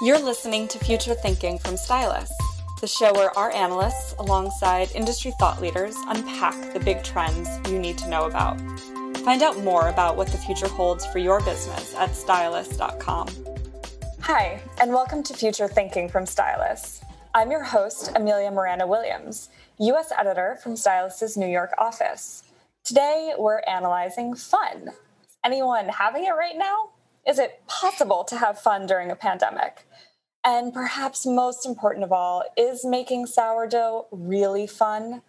You're listening to Future Thinking from Stylus, the show where our analysts, alongside industry thought leaders, unpack the big trends you need to know about. Find out more about what the future holds for your business at stylus.com. Hi, and welcome to Future Thinking from Stylus. I'm your host, Amelia Miranda Williams, U.S. editor from Stylus's New York office. Today, we're analyzing fun. Anyone having it right now? Is it possible to have fun during a pandemic? And perhaps most important of all, is making sourdough really fun?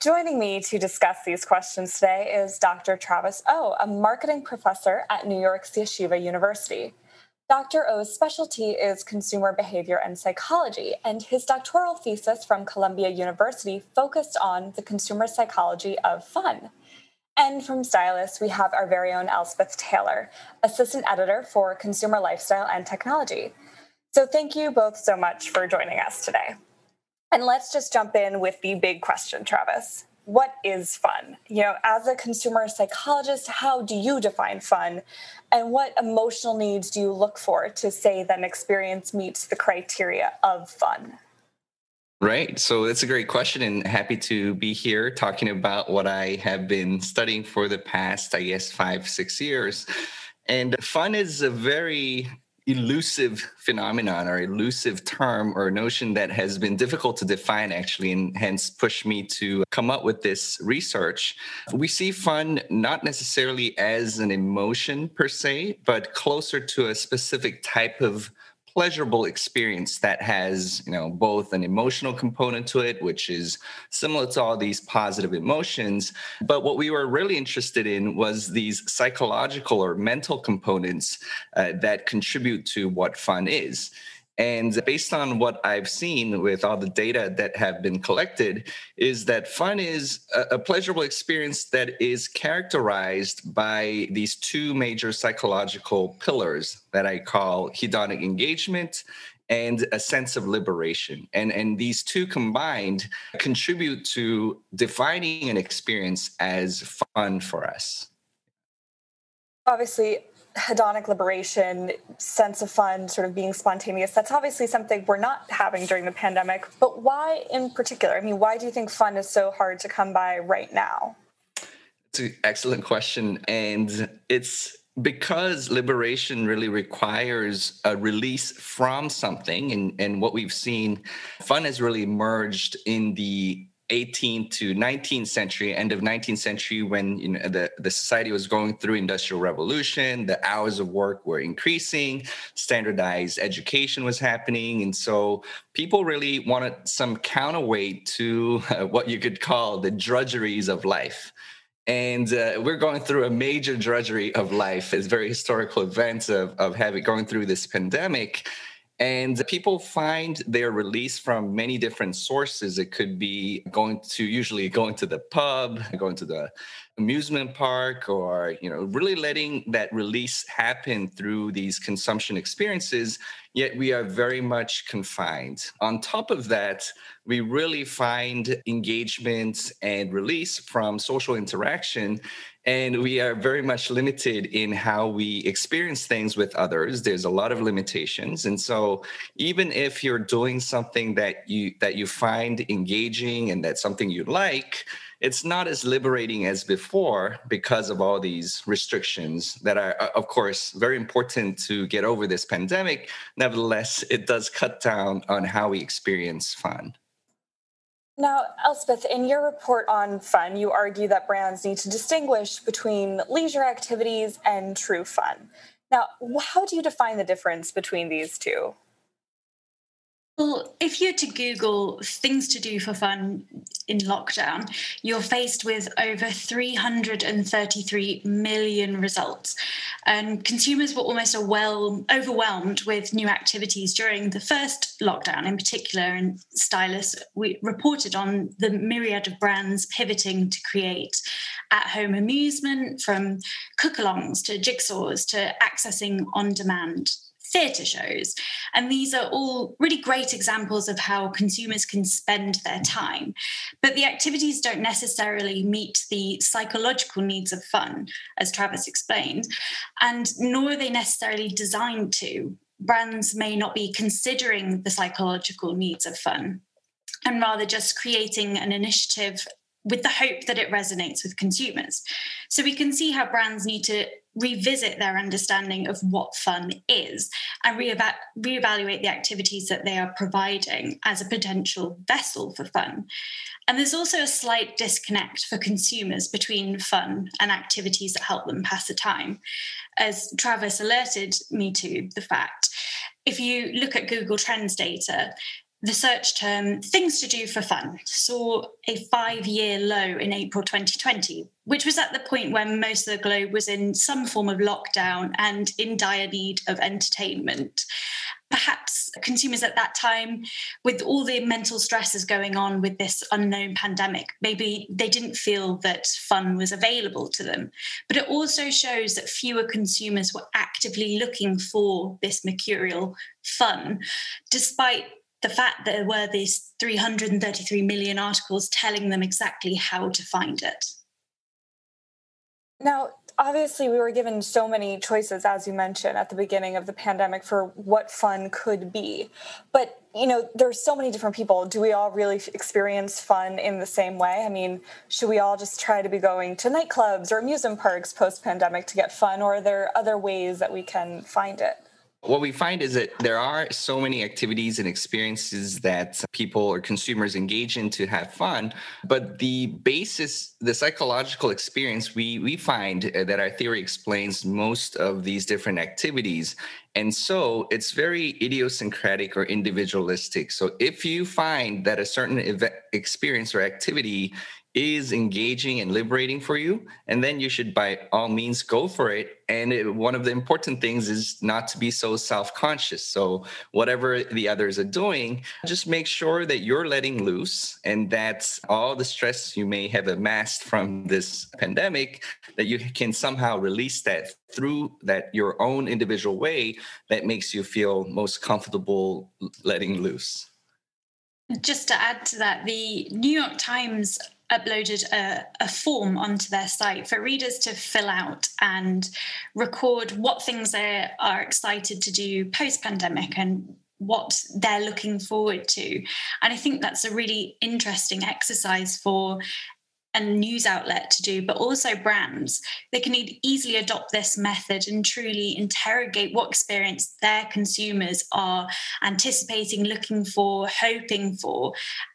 Joining me to discuss these questions today is Dr. Travis O, a marketing professor at New York's Yeshiva University. Dr. Oh's specialty is consumer behavior and psychology, and his doctoral thesis from Columbia University focused on the consumer psychology of fun. And from Stylus, we have our very own Elspeth Taylor, assistant editor for consumer lifestyle and technology. So, thank you both so much for joining us today. And let's just jump in with the big question, Travis. What is fun? You know, as a consumer psychologist, how do you define fun? And what emotional needs do you look for to say that an experience meets the criteria of fun? Right. So that's a great question, and happy to be here talking about what I have been studying for the past, I guess, five, six years. And fun is a very elusive phenomenon or elusive term or notion that has been difficult to define actually and hence pushed me to come up with this research we see fun not necessarily as an emotion per se but closer to a specific type of pleasurable experience that has you know both an emotional component to it which is similar to all these positive emotions but what we were really interested in was these psychological or mental components uh, that contribute to what fun is and based on what I've seen with all the data that have been collected, is that fun is a, pleasurable experience that is characterized by these two major psychological pillars that I call hedonic engagement and a sense of liberation. And, and these two combined contribute to defining an experience as fun for us. Obviously, hedonic liberation, sense of fun, sort of being spontaneous, that's obviously something we're not having during the pandemic. But why in particular? I mean, why do you think fun is so hard to come by right now? It's an excellent question. And it's because liberation really requires a release from something. And, and what we've seen, fun has really emerged in the 18th to 19th century, end of 19th century, when you know the, the society was going through industrial revolution, the hours of work were increasing, standardized education was happening, and so people really wanted some counterweight to uh, what you could call the drudgeries of life. And uh, we're going through a major drudgery of life. It's very historical events of, of having going through this pandemic and people find their release from many different sources. It could be going to usually going to the pub, going to the amusement park, or you know, really letting that release happen through these consumption experiences. Yet we are very much confined. On top of that, we really find engagement and release from social interaction and we are very much limited in how we experience things with others. There's a lot of limitations. And so even if you're doing something that you that you find engaging and that's something you like it's not as liberating as before because of all these restrictions that are uh, of course very important to get over this pandemic. Nevertheless it does cut down on how we experience fun now, Elspeth, in your report on fun, you argue that brands need to distinguish between leisure activities and true fun. Now, how do you define the difference between these two? Well, if you're to Google things to do for fun in lockdown, you're faced with over 333 million results. And consumers were almost overwhelmed with new activities during the first lockdown, in particular. And Stylus we reported on the myriad of brands pivoting to create at home amusement from cook alongs to jigsaws to accessing on demand theatre shows. And these are all really great examples of how consumers can spend their time. But the activities don't necessarily meet the psychological needs of fun, as Travis explained, and nor are they necessarily designed to. Brands may not be considering the psychological needs of fun and rather just creating an initiative with the hope that it resonates with consumers. So we can see how brands need to revisit their understanding of what fun is and re-eva- reevaluate the activities that they are providing as a potential vessel for fun. And there's also a slight disconnect for consumers between fun and activities that help them pass the time. As Travis alerted me to the fact, if you look at Google Trends data, the search term things to do for fun saw a five year low in April 2020, which was at the point when most of the globe was in some form of lockdown and in dire need of entertainment. Perhaps consumers at that time, with all the mental stresses going on with this unknown pandemic, maybe they didn't feel that fun was available to them. But it also shows that fewer consumers were actively looking for this mercurial fun, despite the fact that there were these 333 million articles telling them exactly how to find it. Now, obviously, we were given so many choices, as you mentioned at the beginning of the pandemic, for what fun could be. But, you know, there's so many different people. Do we all really experience fun in the same way? I mean, should we all just try to be going to nightclubs or amusement parks post pandemic to get fun, or are there other ways that we can find it? What we find is that there are so many activities and experiences that people or consumers engage in to have fun, but the basis, the psychological experience, we we find uh, that our theory explains most of these different activities. And so it's very idiosyncratic or individualistic. So if you find that a certain event, experience or activity is engaging and liberating for you and then you should by all means go for it. And it, one of the important things is not to be so self-conscious. So whatever the others are doing just make sure that you're letting loose and that all the stress you may have amassed from this pandemic that you can somehow release that through that your own individual way that makes you feel most comfortable letting loose. Just to add to that, the New York Times uploaded a, a, form onto their site for readers to fill out and record what things they are excited to do post pandemic and what they're looking forward to. And I think that's a really interesting exercise for a news outlet to do, but also brands. They can easily adopt this method and truly interrogate what experience their consumers are anticipating, looking for, hoping for.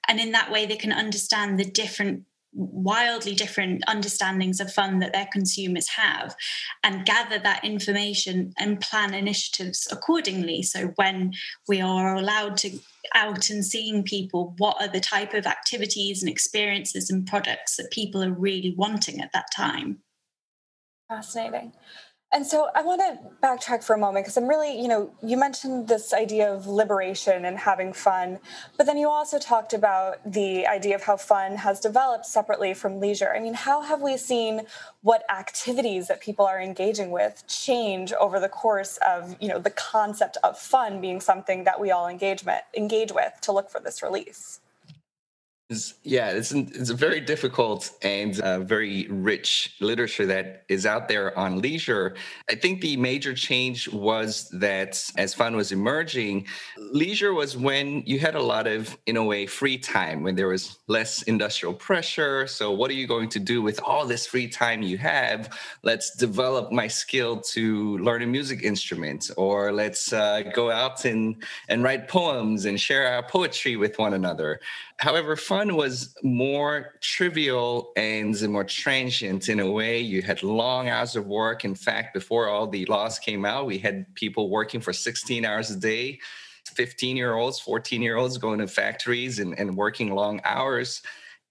And in that way, they can understand the different wildly different understandings of fun that their consumers have and gather that information and plan initiatives accordingly so when we are allowed to out and seeing people what are the type of activities and experiences and products that people are really wanting at that time. Fascinating and so I want to backtrack for a moment because I'm really, you know, you mentioned this idea of liberation and having fun, but then you also talked about the idea of how fun has developed separately from leisure. I mean, how have we seen what activities that people are engaging with change over the course of, you know, the concept of fun being something that we all engage with, engage with to look for this release? Yeah, it's it's a very difficult and uh, very rich literature that is out there on leisure. I think the major change was that as fun was emerging, leisure was when you had a lot of, in a way, free time, when there was less industrial pressure. So, what are you going to do with all this free time you have? Let's develop my skill to learn a music instrument, or let's uh, go out and and write poems and share our poetry with one another. However, fun was more trivial and more transient in a way. You had long hours of work. In fact, before all the laws came out, we had people working for 16 hours a day, 15 year olds, 14 year olds going to factories and, and working long hours.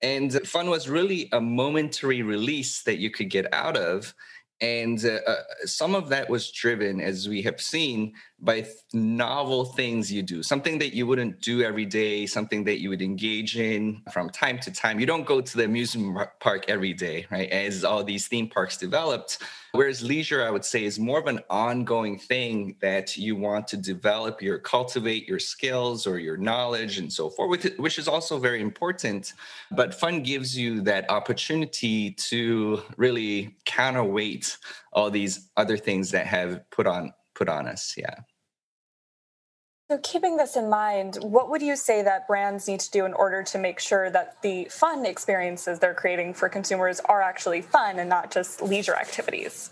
And fun was really a momentary release that you could get out of. And uh, uh, some of that was driven, as we have seen, by novel things you do, something that you wouldn't do every day, something that you would engage in from time to time. You don't go to the amusement park every day, right? As all these theme parks developed. Whereas leisure, I would say, is more of an ongoing thing that you want to develop your cultivate your skills or your knowledge and so forth, which is also very important. But fun gives you that opportunity to really counterweight all these other things that have put on put on us. Yeah. So, keeping this in mind, what would you say that brands need to do in order to make sure that the fun experiences they're creating for consumers are actually fun and not just leisure activities?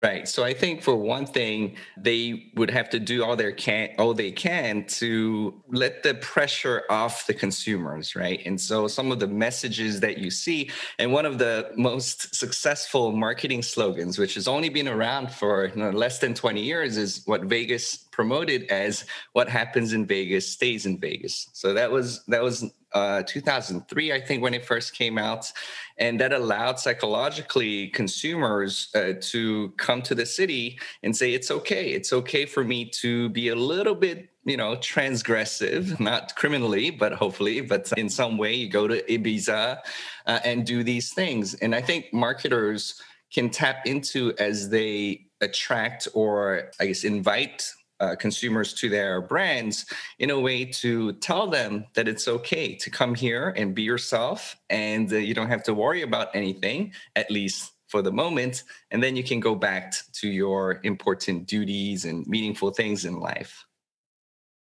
Right. So I think for one thing, they would have to do all their can all they can to let the pressure off the consumers, right? And so some of the messages that you see, and one of the most successful marketing slogans, which has only been around for you know, less than 20 years, is what Vegas promoted as what happens in Vegas stays in Vegas. So that was that was uh, 2003, I think, when it first came out. And that allowed psychologically consumers uh, to come to the city and say, it's okay. It's okay for me to be a little bit, you know, transgressive, not criminally, but hopefully, but in some way, you go to Ibiza uh, and do these things. And I think marketers can tap into as they attract or, I guess, invite uh, consumers to their brands in a way to tell them that it's okay to come here and be yourself and uh, you don't have to worry about anything at least for the moment. And then you can go back to your important duties and meaningful things in life.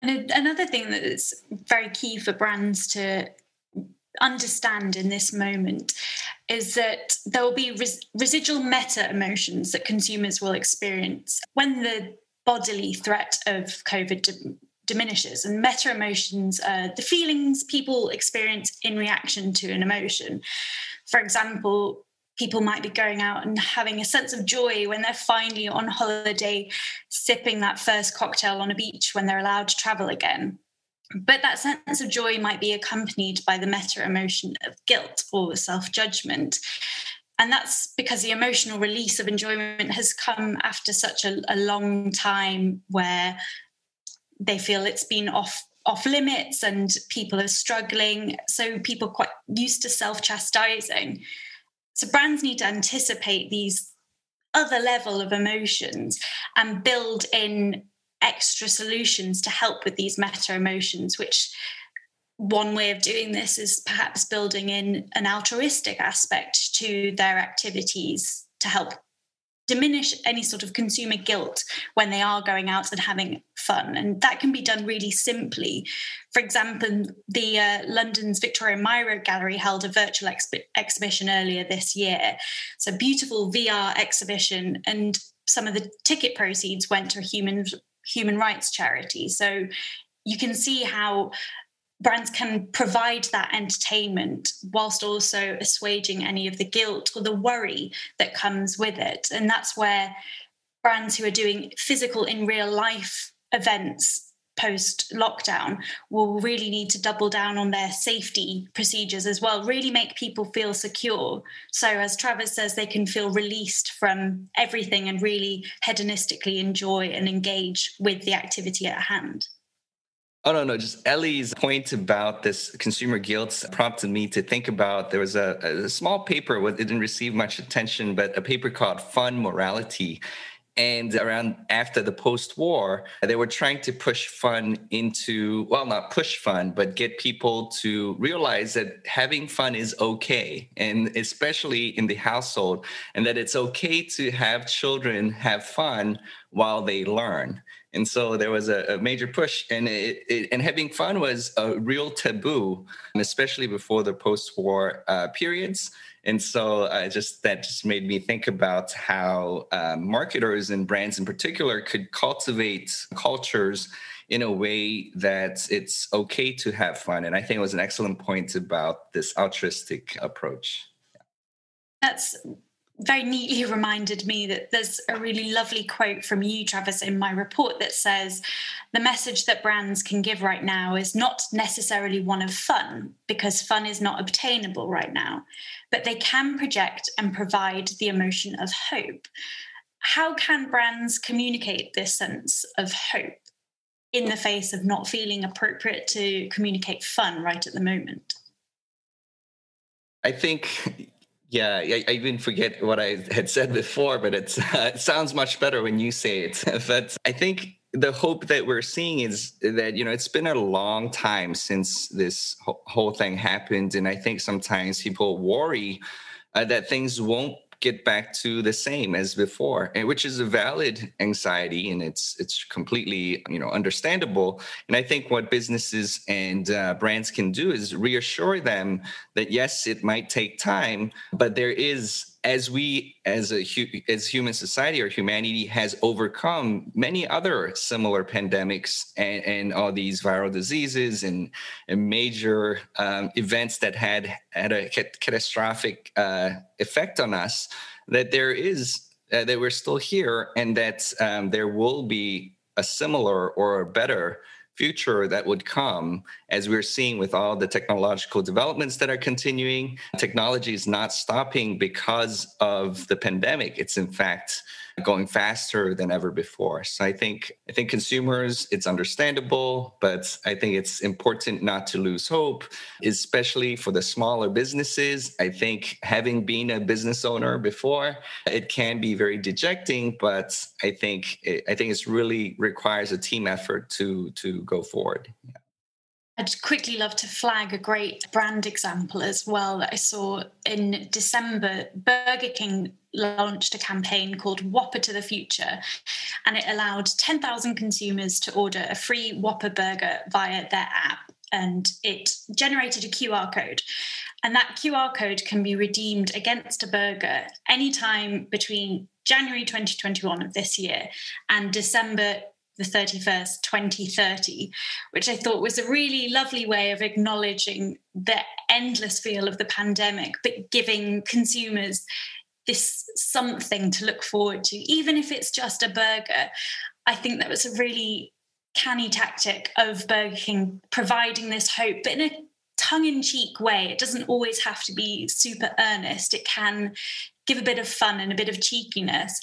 And another thing that is very key for brands to understand in this moment is that there will be res- residual meta emotions that consumers will experience. When the bodily threat of COVID diminishes. And meta emotions are the feelings people experience in reaction to an emotion. For example, people might be going out and having a sense of joy when they're finally on holiday, sipping that first cocktail on a beach when they're allowed to travel again. But that sense of joy might be accompanied by the meta emotion of guilt or self judgment and that's because the emotional release of enjoyment has come after such a, a long time where they feel it's been off off limits and people are struggling. So people are quite used to self-chastising. So brands need to anticipate these other level of emotions and build in extra solutions to help with these meta emotions which one way of doing this is perhaps building in an altruistic aspect to their activities to help diminish any sort of consumer guilt when they are going out and having fun. And that can be done really simply. For example, the uh, London's Victoria Miro Gallery held a virtual exp- exhibition earlier this year. It's a beautiful VR exhibition, and some of the ticket proceeds went to a human human rights charity. So you can see how brands can provide that entertainment whilst also assuaging any of the guilt or the worry that comes with it. And that's where brands who are doing physical in real life events post lockdown will really need to double down on their safety procedures as well, really make people feel secure. So, as Travis says, they can feel released from everything and really hedonistically enjoy and engage with the activity at hand. Oh, no, no. Just Ellie's point about this consumer guilt prompted me to think about there was a, a small paper, it didn't receive much attention, but a paper called Fun Morality. And around after the post war, they were trying to push fun into, well, not push fun, but get people to realize that having fun is okay. And especially in the household, and that it's okay to have children have fun while they learn and so there was a, a major push and it, it, and having fun was a real taboo especially before the post-war uh, periods. And so uh, just that just made me think about how uh, marketers and brands in particular could cultivate cultures in a way that it's okay to have fun. And i think it was an excellent point about this altruistic approach. That's very neatly reminded me that there's a really lovely quote from you, Travis, in my report that says the message that brands can give right now is not necessarily one of fun, because fun is not obtainable right now, but they can project and provide the emotion of hope. how can brands communicate this sense of hope in the face of not feeling appropriate to communicate fun right at the moment? I think, yeah, I, I even forget what I had said before, but uh, it sounds much better when you say it. but I think the hope that we're seeing is that you know it's been a long time since this whole thing happened and i think sometimes people worry uh, that things won't get back to the same as before and which is a valid anxiety and it's it's completely you know understandable. And i think what businesses and uh, brands can do is reassure them that yes it might take time but there is as we as a as human society or humanity has overcome many other similar pandemics and, and all these viral diseases and, and major um, events that had had a catastrophic uh, effect on us that there is uh, that we're still here and that um, there will be a similar or a better future that would come as we're seeing with all the technological developments that are continuing technology is not stopping because of the pandemic. It's in fact going faster than ever before. So I think I think consumers, it's understandable, but I think it's important not to lose hope, especially for the smaller businesses. I think having been a business owner before, it can be very dejecting, but I think it, I think it's really requires a team effort to to go forward. Yeah. I'd quickly love to flag a great brand example as well that I saw in December. Burger King launched a campaign called Whopper to the Future, and it allowed 10,000 consumers to order a free Whopper burger via their app. And it generated a QR code. And that QR code can be redeemed against a burger anytime between January 2021 of this year and December the 31st, 2030, which I thought was a really lovely way of acknowledging the endless feel of the pandemic, but giving consumers this something to look forward to, even if it's just a burger. I think that was a really canny tactic of Burger King providing this hope, but in a tongue in cheek way. It doesn't always have to be super earnest, it can give a bit of fun and a bit of cheekiness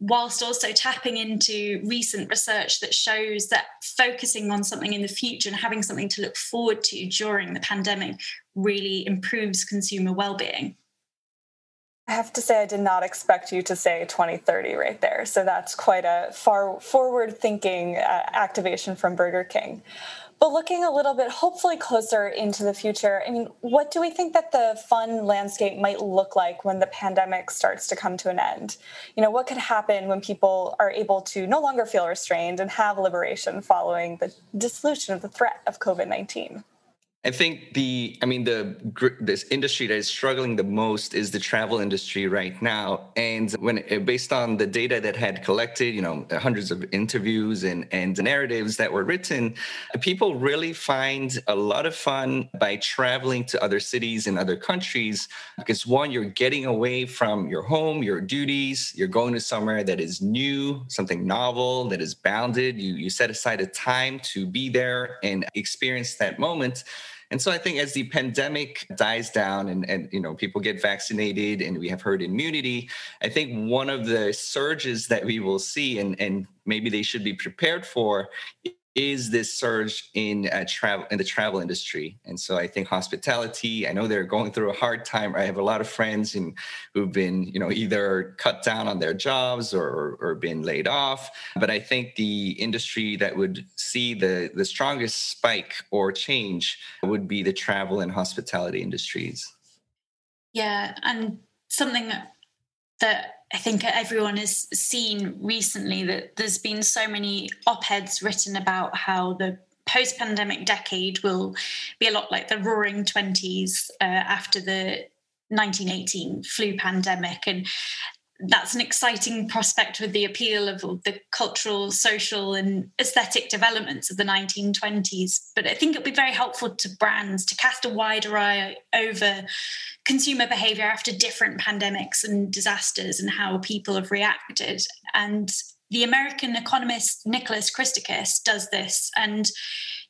whilst also tapping into recent research that shows that focusing on something in the future and having something to look forward to during the pandemic really improves consumer well-being I have to say, I did not expect you to say 2030 right there. So that's quite a far forward thinking uh, activation from Burger King. But looking a little bit, hopefully, closer into the future, I mean, what do we think that the fun landscape might look like when the pandemic starts to come to an end? You know, what could happen when people are able to no longer feel restrained and have liberation following the dissolution of the threat of COVID 19? I think the, I mean, the this industry that is struggling the most is the travel industry right now. And when uh, based on the data that had collected, you know, hundreds of interviews and and narratives that were written, people really find a lot of fun by traveling to other cities and other countries because one, you're getting away from your home, your duties, you're going to somewhere that is new, something novel, that is bounded. You you set aside a time to be there and experience that moment and so I think as the pandemic dies down and, and you know people get vaccinated and we have herd immunity, I think one of the surges that we will see and, and maybe they should be prepared for is this surge in uh, travel in the travel industry? And so i think hospitality i know they're going through a hard time i have a lot of friends in, who've been you know either cut down on their jobs or, or been laid off. But i think the industry that would see the the strongest spike or change would be the travel and hospitality industries. Yeah and something that I think everyone has seen recently that there's been so many op eds written about how the post pandemic decade will be a lot like the roaring 20s uh, after the 1918 flu pandemic. And that's an exciting prospect with the appeal of the cultural, social, and aesthetic developments of the 1920s. But I think it'll be very helpful to brands to cast a wider eye over consumer behavior after different pandemics and disasters and how people have reacted. And the American economist Nicholas Christakis does this, and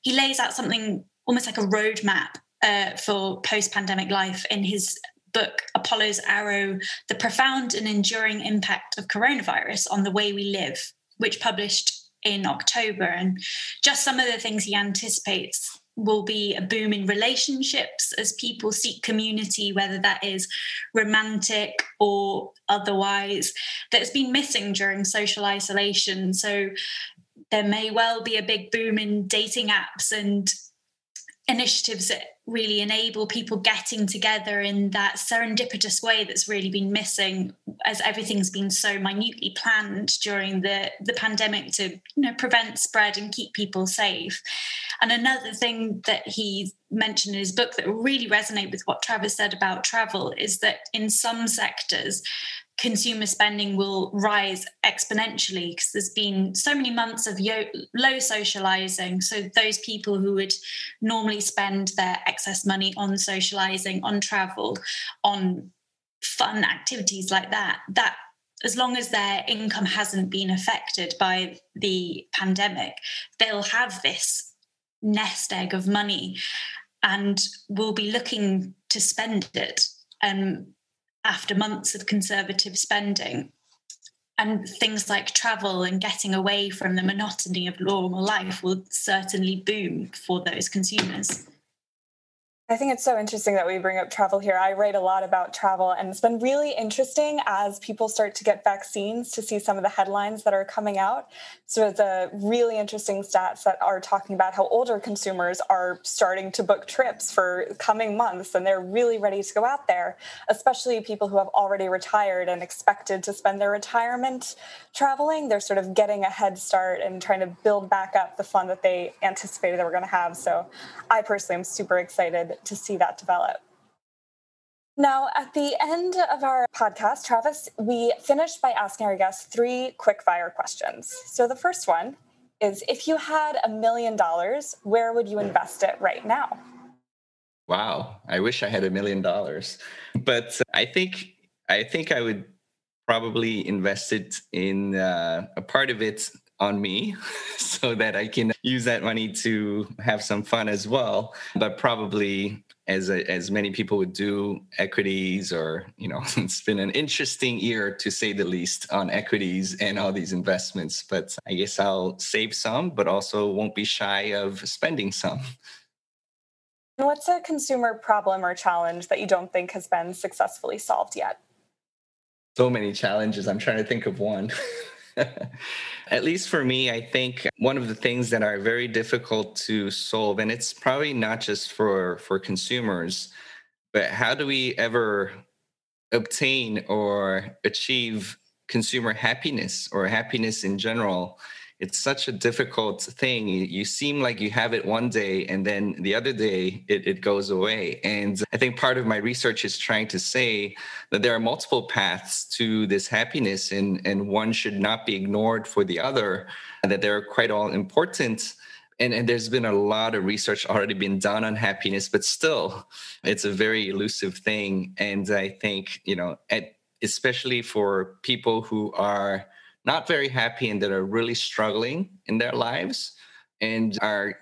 he lays out something almost like a roadmap uh, for post pandemic life in his book, Apollo's Arrow The Profound and Enduring Impact of Coronavirus on the Way We Live, which published in October. And just some of the things he anticipates will be a boom in relationships as people seek community, whether that is romantic or otherwise, that's been missing during social isolation. So there may well be a big boom in dating apps and initiatives that really enable people getting together in that serendipitous way that's really been missing as everything's been so minutely planned during the the pandemic to you know prevent spread and keep people safe. And another thing that he mentioned in his book that really resonate with what Travis said about travel is that in some sectors consumer spending will rise exponentially because there's been so many months of yo- low socializing. So those people who would normally spend their excess money on socializing, on travel, on fun activities like that, that as long as their income hasn't been affected by the pandemic, they'll have this nest egg of money and will be looking to spend it. Um, after months of conservative spending. And things like travel and getting away from the monotony of normal life will certainly boom for those consumers. I think it's so interesting that we bring up travel here. I write a lot about travel, and it's been really interesting as people start to get vaccines to see some of the headlines that are coming out. So, the really interesting stats that are talking about how older consumers are starting to book trips for coming months, and they're really ready to go out there, especially people who have already retired and expected to spend their retirement traveling. They're sort of getting a head start and trying to build back up the fun that they anticipated they were going to have. So, I personally am super excited to see that develop. Now, at the end of our podcast, Travis, we finished by asking our guests three quick fire questions. So the first one is if you had a million dollars, where would you invest it right now? Wow, I wish I had a million dollars. But I think I think I would probably invest it in uh, a part of it on me so that I can use that money to have some fun as well. But probably as a, as many people would do equities or you know it's been an interesting year to say the least on equities and all these investments. But i guess i'll save some but also won't be shy of spending some. What's a consumer problem or challenge that you don't think has been successfully solved yet? So many challenges. I'm trying to think of one At least for me, I think one of the things that are very difficult to solve, and it's probably not just for for consumers, but how do we ever obtain or achieve consumer happiness or happiness in general it's such a difficult thing. You seem like you have it one day and then the other day it, it goes away. And I think part of my research is trying to say that there are multiple paths to this happiness and, and one should not be ignored for the other, and that they're quite all important. And, and, there's been a lot of research already been done on happiness, but still, it's a very elusive thing. And I think, you know, at, especially for people who are not very happy and that are really struggling in their lives. And our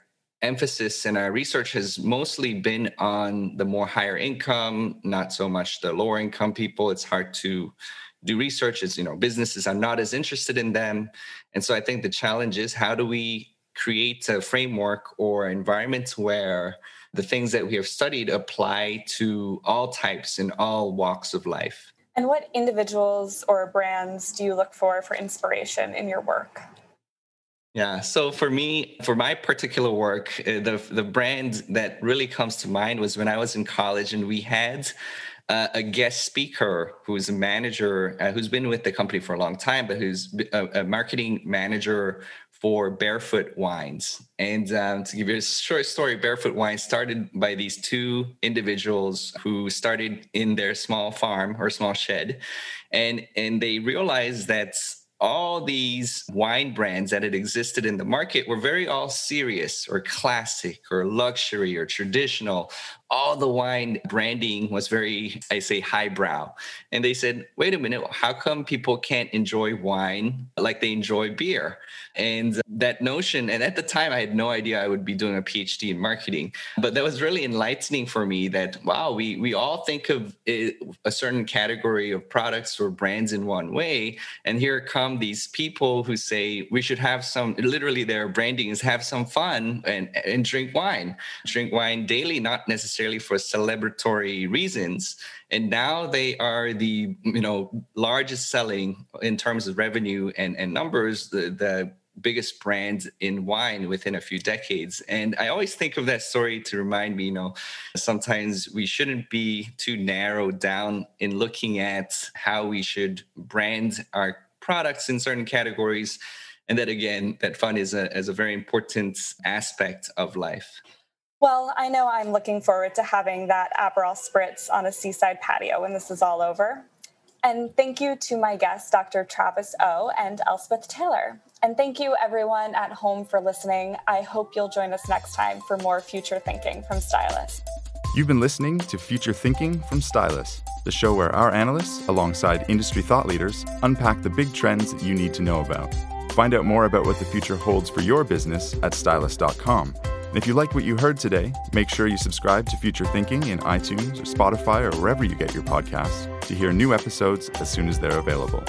emphasis and our research has mostly been on the more higher income, not so much the lower income people. It's hard to do research as you know businesses are not as interested in them and so i think the challenge is how do we create a framework or environment where the things that we have studied apply to all types and all walks of life and what individuals or brands do you look for for inspiration in your work? Yeah, so for me, for my particular work, uh, the the brand that really comes to mind was when I was in college and we had uh, a guest speaker who's a manager uh, who's been with the company for a long time, but who's a, a marketing manager for Barefoot Wines. And um, to give you a short story, Barefoot Wines started by these two individuals who started in their small farm or small shed, and and they realized that all these wine brands that had existed in the market were very all serious or classic or luxury or traditional all the wine branding was very, I say, highbrow. And they said, wait a minute, how come people can't enjoy wine like they enjoy beer? And that notion, and at the time, I had no idea I would be doing a PhD in marketing, but that was really enlightening for me that, wow, we, we all think of a certain category of products or brands in one way. And here come these people who say we should have some, literally, their branding is have some fun and, and drink wine, drink wine daily, not necessarily necessarily for celebratory reasons and now they are the you know largest selling in terms of revenue and, and numbers the, the biggest brand in wine within a few decades. And I always think of that story to remind me, you know, sometimes we shouldn't be too narrowed down in looking at how we should brand our products in certain categories. And that again, that fun is a, is a very important aspect of life. Well, I know I'm looking forward to having that Aperol Spritz on a seaside patio when this is all over. And thank you to my guests, Dr. Travis O and Elspeth Taylor. And thank you, everyone at home, for listening. I hope you'll join us next time for more future thinking from Stylus. You've been listening to Future Thinking from Stylus, the show where our analysts, alongside industry thought leaders, unpack the big trends that you need to know about. Find out more about what the future holds for your business at stylus.com and if you liked what you heard today, make sure you subscribe to Future Thinking in iTunes or Spotify or wherever you get your podcasts to hear new episodes as soon as they're available.